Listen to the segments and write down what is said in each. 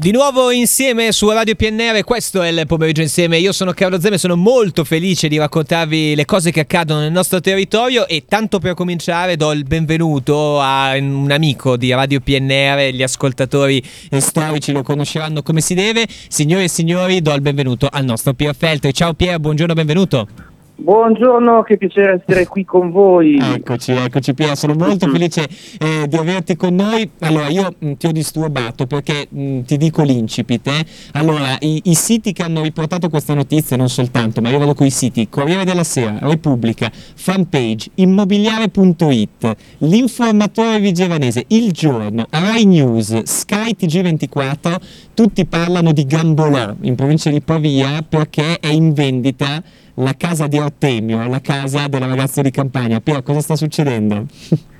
Di nuovo insieme su Radio PNR, questo è il pomeriggio insieme. Io sono Carlo Zeme, sono molto felice di raccontarvi le cose che accadono nel nostro territorio e tanto per cominciare do il benvenuto a un amico di Radio PNR, gli ascoltatori storici lo conosceranno come si deve. Signore e signori, do il benvenuto al nostro Pier Feltri. Ciao Pier, buongiorno, benvenuto. Buongiorno, che piacere essere qui con voi. Eccoci, eccoci Pier, sono molto felice eh, di averti con noi. Allora, io mh, mm, ti ho disturbato perché mh, mm, ti dico l'incipit. Eh. Allora, i, i, siti che hanno riportato queste notizie, non soltanto, ma io vado con i siti Corriere della Sera, Repubblica, Fanpage, Immobiliare.it, L'Informatore Vigevanese, Il Giorno, Rai News, Sky TG24, tutti parlano di Gambolò in provincia di Pavia perché è in vendita la casa di Artemio, la casa della ragazza di campagna. Piero, cosa sta succedendo?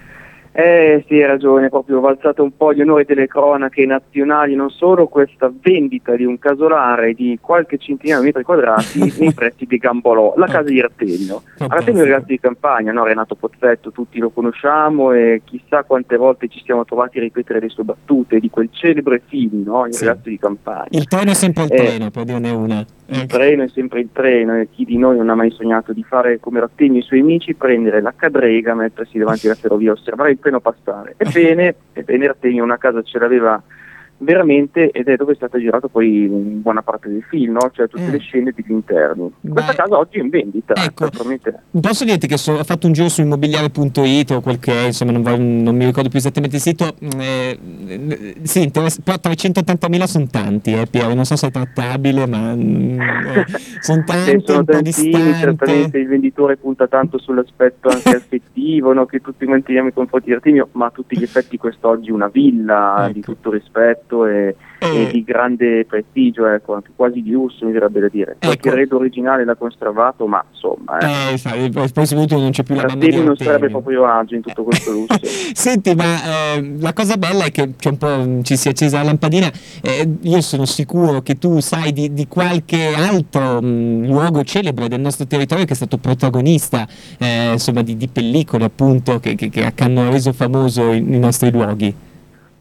Eh sì, hai ragione, proprio valzato un po' gli onori delle cronache nazionali, non solo questa vendita di un casolare di qualche centinaia di metri quadrati nei pressi di Gambolò, la casa di Artemio. Artemio è un ragazzo di campagna, no? Renato Pozzetto, tutti lo conosciamo e chissà quante volte ci siamo trovati a ripetere le sue battute di quel celebre film, no? Il sì. ragazzo di campagna. Il treno è sempre il eh, treno, per dirne una. Il ecco. treno è sempre il treno e chi di noi non ha mai sognato di fare come Rattegno e i suoi amici, prendere la cadrega, mettersi davanti alla ferrovia, osservare il treno passare. Ebbene, ebbene Rattegno una casa ce l'aveva veramente ed è dove è stata girata poi buona parte del film, no? cioè tutte mm. le scene degli interni. Questa Beh, casa oggi è in vendita. Ecco, posso dirti che so, ho fatto un giro su immobiliare.it o quel che è, insomma non, non, mi ricordo più esattamente il sito, mm, eh, sì, però 380.000 sono tanti, eh, Piero, non so se è trattabile, ma mm, eh, sono tanti, sono tantini, certamente il venditore punta tanto sull'aspetto anche affettivo, no? che tutti manteniamo i confronti di Artemio, ma a tutti gli effetti quest'oggi una villa ecco. di tutto rispetto aspetto e, e di grande prestigio, ecco, anche quasi di lusso mi verrebbe da dire. Qualche ecco. arredo originale l'ha conservato, ma insomma... Eh, eh sai, poi soprattutto non c'è più la di non sarebbe proprio agio in tutto questo lusso. Senti, ma eh, la cosa bella è che c'è un po', ci si è accesa la lampadina, eh, io sono sicuro che tu sai di, di qualche altro mh, luogo celebre del nostro territorio che è stato protagonista eh, insomma, di, di, pellicole appunto che, che, che hanno reso famoso i, i nostri luoghi.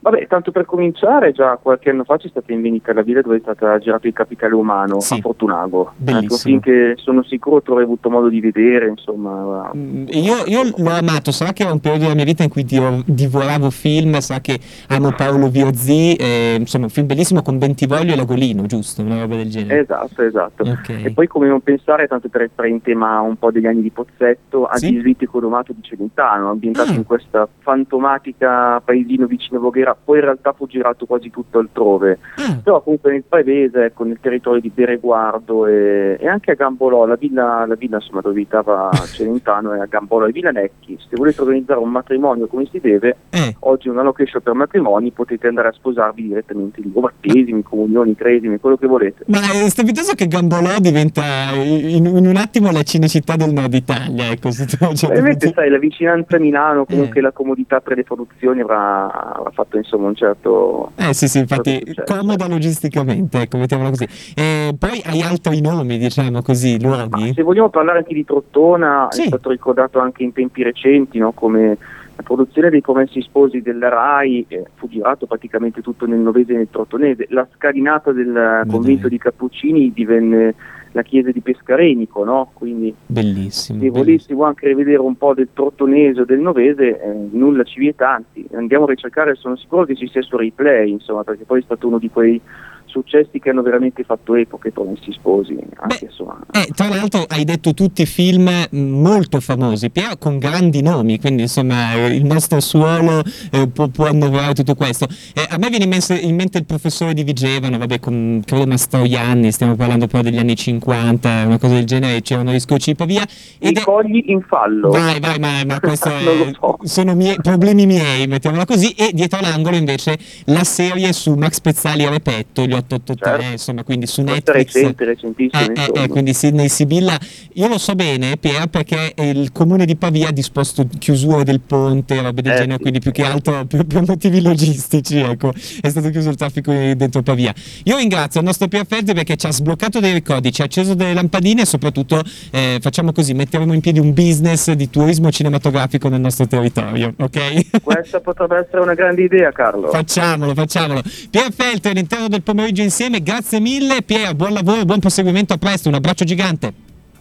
Vabbè, tanto per cominciare, già qualche anno fa c'è stata in vendita la villa dove è stato girato il capitale umano sì. a Fortunago. Ecco, finché sono sicuro tu avrai avuto modo di vedere, insomma. Mm, io, io, l'ho amato, sarà che era un periodo della mia vita in cui divoravo film, sa che amo Paolo Viozzi, eh, insomma un film bellissimo con Bentivoglio e Lagolino, giusto? Una roba del genere. Esatto, esatto. Okay. E poi come non pensare, tanto per entrare in tema un po' degli anni di Pozzetto, a sì? Disviti Codomato di Celentano, ambientato ah. in questa fantomatica paesino vicino Voghera era, poi in realtà fu girato quasi tutto altrove, mm. però comunque nel paese, ecco, nel territorio di Bereguardo e, e anche a Gambolò, la villa, la villa insomma, dove abitava Celentano è a Gambolò e Villanecchi, se volete organizzare un matrimonio come si deve, mm. oggi è una location per matrimoni, potete andare a sposarvi direttamente lì, o battesimi, comunioni, cresimi, quello che volete. Ma è eh, strepitoso che Gambolò diventa in, in, un attimo la cinecittà del nord Italia, ecco, se tu, Ovviamente sai, la vicinanza a Milano, comunque eh. la comodità per le produzioni avrà, avrà fatto insomma un certo... Eh sì sì, infatti comoda logisticamente, ecco, mettiamola così. E poi hai altri nomi, diciamo così, luoghi? Se vogliamo parlare anche di Trottona, sì. è stato ricordato anche in tempi recenti, no, come la produzione dei Promessi Sposi della RAI eh, fu girato praticamente tutto nel novese e nel trottonese. La scalinata del convento di Cappuccini divenne la chiesa di Pescarenico, no? quindi bellissimo, se volessimo anche rivedere un po' del trottonese o del novese, eh, nulla ci vieta, anzi andiamo a ricercare, sono sicuro che ci sia su replay, insomma, perché poi è stato uno di quei successi che hanno veramente fatto epoca e Promessi Sposi. Anche, Beh, eh, tra l'altro hai detto tutti film molto famosi, però con grandi nomi, quindi insomma il nostro suolo eh, può, può, annoverare tutto questo. Eh, a me viene in mente, in mente, il professore di Vigevano, vabbè, con credo Mastroianni, stiamo parlando però degli anni 50, una cosa del genere, c'erano gli scocci Pavia. I è... cogli in fallo. Vai, vai, ma, ma questo so. sono miei, problemi miei, mettiamola così, e dietro l'angolo invece la serie su Max Pezzali a Repetto, gli 883, certo. insomma, quindi su Netflix. Recente, recentissimo. Eh, eh, eh, quindi Sidney Sibilla. Io lo so bene, Pier, perché il comune di Pavia ha disposto chiusure del ponte, robe del eh, genere, sì. quindi più che altro per, per, motivi logistici, ecco, è stato chiuso il traffico dentro Pavia. Io ringrazio il nostro Pier Feltri perché ci ha sbloccato dei ricordi, ci ha acceso delle lampadine e soprattutto eh, facciamo così, metteremo in piedi un business di turismo cinematografico nel nostro territorio, ok? Questa potrebbe essere una grande idea, Carlo. Facciamolo, facciamolo. Pier Feltri all'interno del pomeriggio insieme, grazie mille. Pier, buon lavoro, buon proseguimento, a presto, un abbraccio gigante.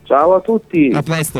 Ciao a tutti. A presto.